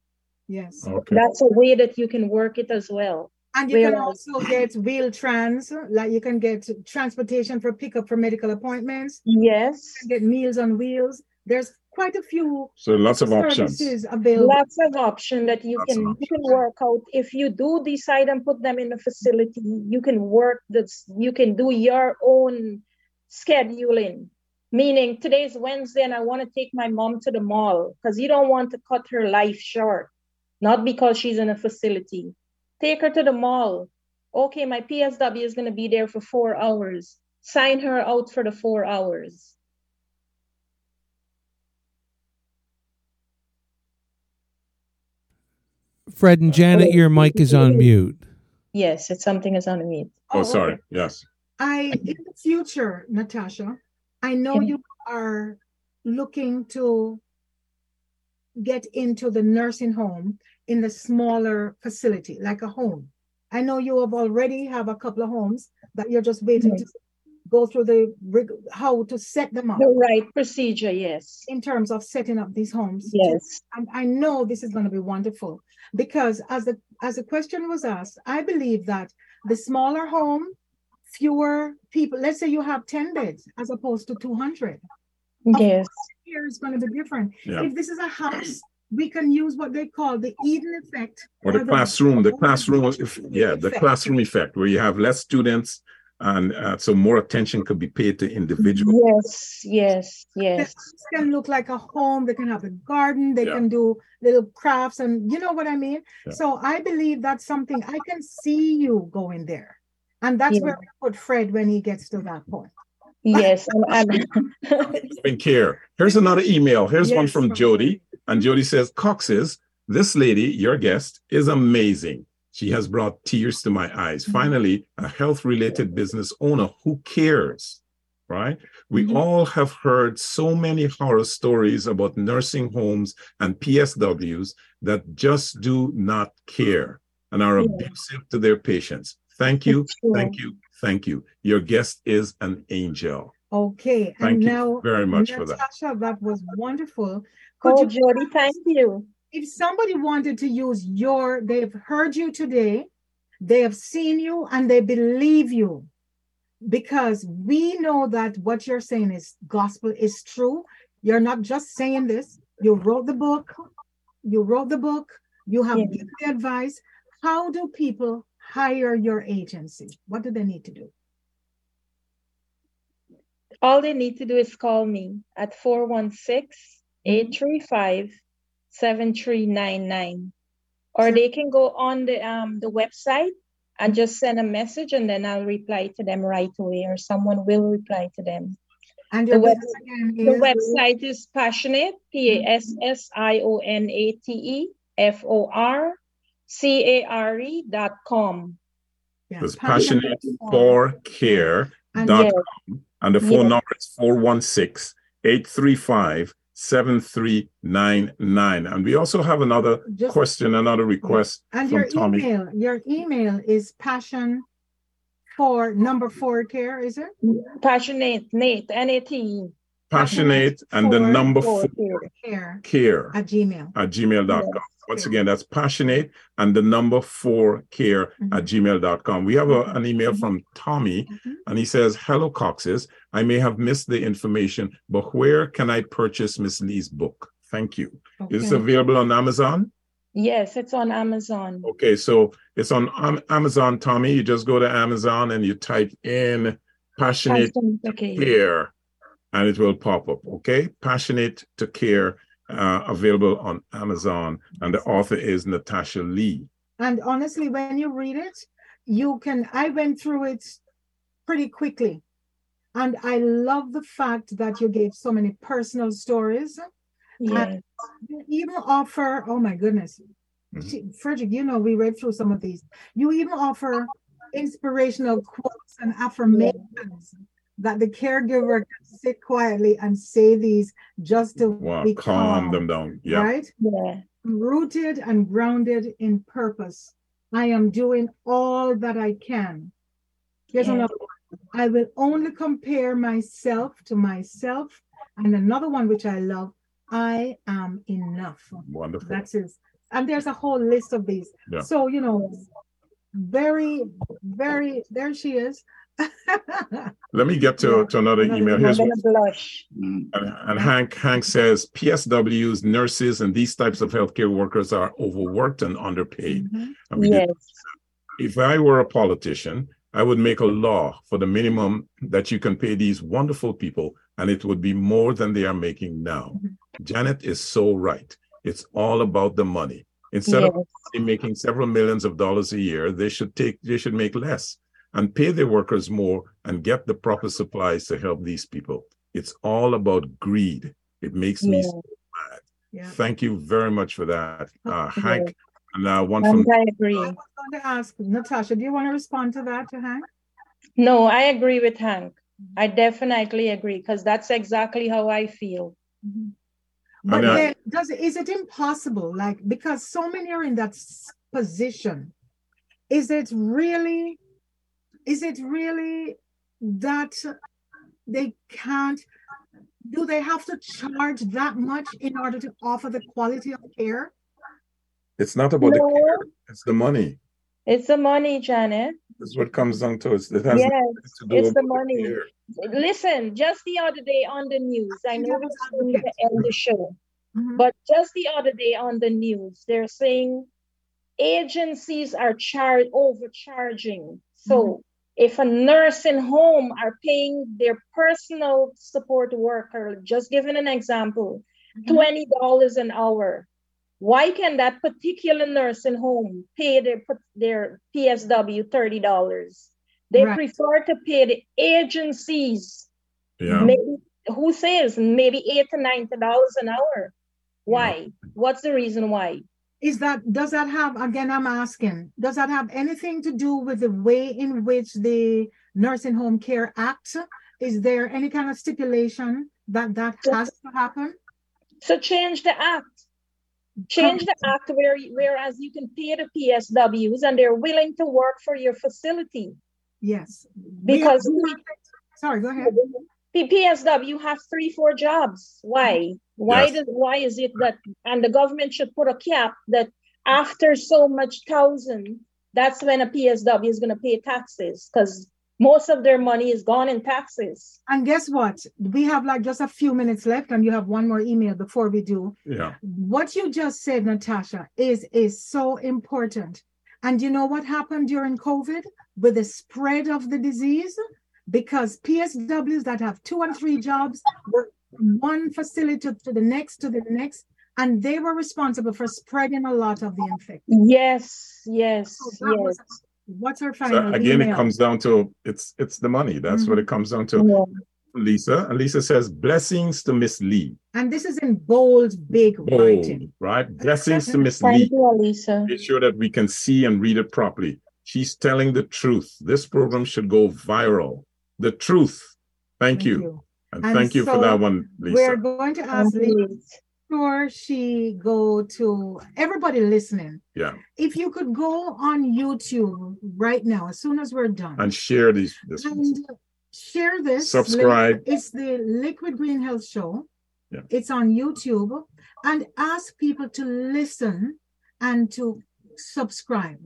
Yes. Okay. That's a way that you can work it as well. And you can Whereas- also get wheel trans, like you can get transportation for pickup for medical appointments, Yes. you can get meals on wheels. There's quite a few So lots of options. services available. Lots of option that you Lots can you can work out. If you do decide and put them in a facility, you can work this, you can do your own scheduling. Meaning today's Wednesday and I want to take my mom to the mall because you don't want to cut her life short, not because she's in a facility. Take her to the mall. Okay, my PSW is going to be there for four hours. Sign her out for the four hours. Fred and Janet, your mic is on mute. Yes, it's something is on mute. Oh, Oh, sorry. okay. Yes. I, in the future, Natasha, I know Yeah. you are looking to get into the nursing home in the smaller facility, like a home. I know you have already have a couple of homes that you're just waiting to go through the rig- how to set them up The right procedure, yes. in terms of setting up these homes. Yes. And I know this is going to be wonderful because as the as the question was asked, I believe that the smaller home, fewer people, let's say you have 10 beds as opposed to 200. Yes. Here is going to be different. Yeah. If this is a house, we can use what they call the Eden effect. Or the classroom, the classroom, if, yeah, the effect. classroom effect, where you have less students and uh, so more attention could be paid to individual. Yes, yes, The yes. house can look like a home. They can have a garden. They Yeah. can do little crafts, and you know what I mean. Yeah. So I believe that's something I can see you going there, and that's Yeah. where we put Fred when he gets to that point. Yes, and, and in care. Here's another email. Here's one Yes, from from- Jody. And Jody says, Cox's, this lady, your guest, is amazing. She has brought tears to my eyes. Mhm. Finally, a health related business owner who cares, right? We Mhm. all have heard so many horror stories about nursing homes and PSWs that just do not care and are Yeah. abusive to their patients. Thank you, thank you, thank you. Your guest is an angel. Okay, Thank and you now very much for that. Natasha, that was wonderful. Could oh, you Jody, thank you. if somebody wanted to use your, they've heard you today, they have seen you, and they believe you, because we know that what you're saying is gospel is true. You're not just saying this. You wrote the book. You wrote the book. You have Yeah. given the advice. How do people hire your agency? What do they need to do? All they need to do is call me at 416 835 7399. Or they can go on the um the website and just send a message and then I'll reply to them right away or someone will reply to them. And The web- again The is website is passionate, P A S S I O N A T E F O R C A R E dot com. yeah, It's passionate passionate for- for care And dot Yes. com. And the phone Yes. number is 416 835 7399. And we also have another Just- question, another request And from your Tommy. email, your email is passion for number four care, is it? Passionate, Nate, N A T E. Passionate and the number for four Care care at Gmail. at gmail.com. Yes. Once again, that's passionate and the number four care at gmail.com. We have a, an email from Tommy Mhm. and he says, Hello, Coxes. I may have missed the information, but where can I purchase Miss Lee's book? Thank you. Is it available on Amazon? Yes, it's on Amazon. Okay, so it's on Am- Amazon, Tommy. You just go to Amazon and you type in passionate Passionate, okay. care and it will pop up. Okay, passionate to care, uh, available on Amazon, and the author is Natasha Lee. And honestly, when you read it, you can, I went through it pretty quickly. And I love the fact that you gave so many personal stories. Yes. You even offer, oh my goodness, Mhm. Frederick, you know, we read through some of these. You even offer inspirational quotes and affirmations that the caregiver can sit quietly and say these just to Wow, be calm calm, them down. Yeah. right? Yeah. Rooted and grounded in purpose. I am doing all that I can. Here's Yeah. another one. I will only compare myself to myself. And another one which I love, I am enough. Wonderful. That's it. And there's a whole list of these. Yeah. So, you know, very, very, there she is. Let me get to, to another email. one. Here's gonna blush. And, and Hank Hank says PSWs, nurses, and these types of healthcare workers are overworked and underpaid. Mhm. And did- Yes. if I were a politician, I would make a law for the minimum that you can pay these wonderful people, and it would be more than they are making now. Janet is so right. It's all about the money. Instead Yes. of making several millions of dollars a year, they should take they should make less and pay their workers more and get the proper supplies to help these people. It's all about greed. It makes me Yeah. Yeah. thank you very much for that, uh, Hank. And uh, one from I agree. I was going to ask Natasha, do you want to respond to that, to Hank? No, I agree with Hank. I definitely agree because that's exactly how I feel. But And, uh, then, does it, is it impossible? Like, because so many are in that position, is it really, is it really that they can't, do they have to charge that much in order to offer the quality of care? it's not about the care, it's the money. It's the money, Janet. That's what comes down to. It's, it has Yes, to do it's the money. care. Listen, just the other day on the news, I know Devil's this is advocate. the end the show, Mhm. but just the other day on the news, they're saying agencies are charged overcharging. So if a nursing home are paying their personal support worker, just giving an example, Mhm. twenty dollars an hour. Why can that particular nursing home pay their their PSW thirty dollars? They Right. prefer to pay the agencies. Yeah. Maybe who says maybe eight to ninety dollars an hour? Why? What's the reason why? Is that, does that have, again, I'm asking, does that have anything to do with the way in which the Nursing Home Care Act? Is there any kind of stipulation that that has to happen? So change the act. Change the act where whereas you can pay the PSWs and they're willing to work for your facility. Yes. Because we- Sorry, go ahead. PSW have three, four jobs. Why? Why Yes. does why is it that and the government should put a cap that after so much thousand, that's when a PSW is gonna pay taxes because most of their money is gone in taxes. And guess what? We have like just a few minutes left and you have one more email before we do. Yeah. What you just said, Natasha, is, is so important. And you know what happened during COVID with the spread of the disease? Because PSWs that have two and three jobs were from one facility to the next to the next, and they were responsible for spreading a lot of the infection. Yes, yes, So yes. was- What's our So final again, it comes down to it's it's the money. That's what it comes down to. Yeah. Lisa. And Lisa says, blessings to Miss Lee. And this is in bold, big Bold, writing. right? Blessings to Miss Lee. Thank you, Alisa. Make sure that we can see and read it properly. She's telling the truth. This program should go viral. The truth. Thank, you. And, And thank you for that one, Lisa. We're going to ask Thank Lisa, you. sure she go to everybody listening. Yeah. If you could go on YouTube right now, as soon as we're done, And share these this and share this. Subscribe. It's the Liquid Green Health Show. Yeah. It's on YouTube, and ask people to listen and to subscribe.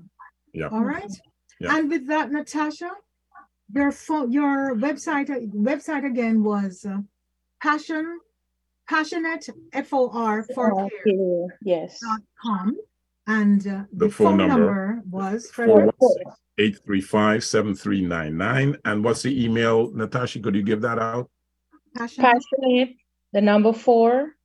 Yeah. All right. Yeah. And with that, Natasha, your phone, your website website again was uh, passion, passionate f o r for care Yes. dot com, and uh, The the, phone phone, number, number, was Four Frederick. one six eight three five seven three nine nine. And what's the email, Natasha? Could you give that out? Passionate, Passionate, the number four,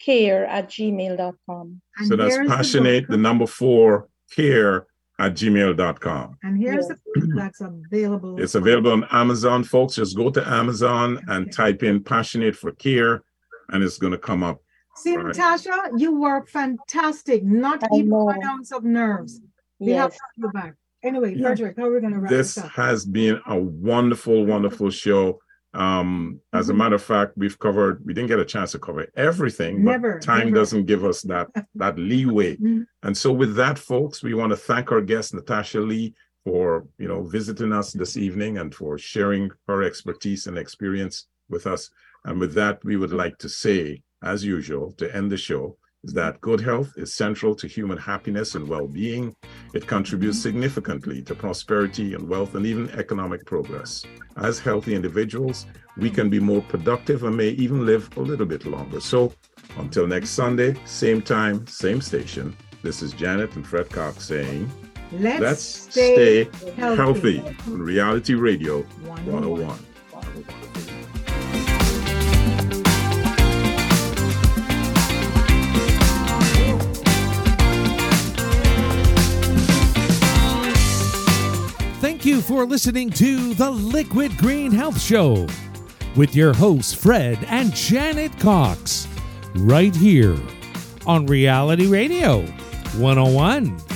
care at gmail.com. and so that's here's the passionate, the number four, care at gmail.com. And here's the book that's available. It's available on Amazon, folks. Just go to Amazon and type in passionate for care, and it's going to come up. See, Right. Natasha, you were fantastic. Not I even know. one ounce of nerves. We have to have you back. Anyway, Yeah. Frederick, how are we going to wrap This this has been a wonderful, wonderful show. Um, as a Mhm. matter of fact, we've covered, we didn't get a chance to cover everything, Never, time never. doesn't give us that, that leeway. Mhm. And so with that, folks, we want to thank our guest, Natasha Lee, for, you know, visiting us this evening and for sharing her expertise and experience with us. And with that, we would like to say, as usual, to end the show, is that good health is central to human happiness and well-being. It contributes significantly to prosperity and wealth and even economic progress. As healthy individuals, we can be more productive and may even live a little bit longer. So until next Sunday, same time, same station, this is Janet and Fred Cox saying, Let's, let's stay, stay healthy. healthy on Reality Radio 101. 101. Thank you for listening to the Liquid Green Health Show with your hosts, Fred and Janet Cox, right here on Reality Radio 101.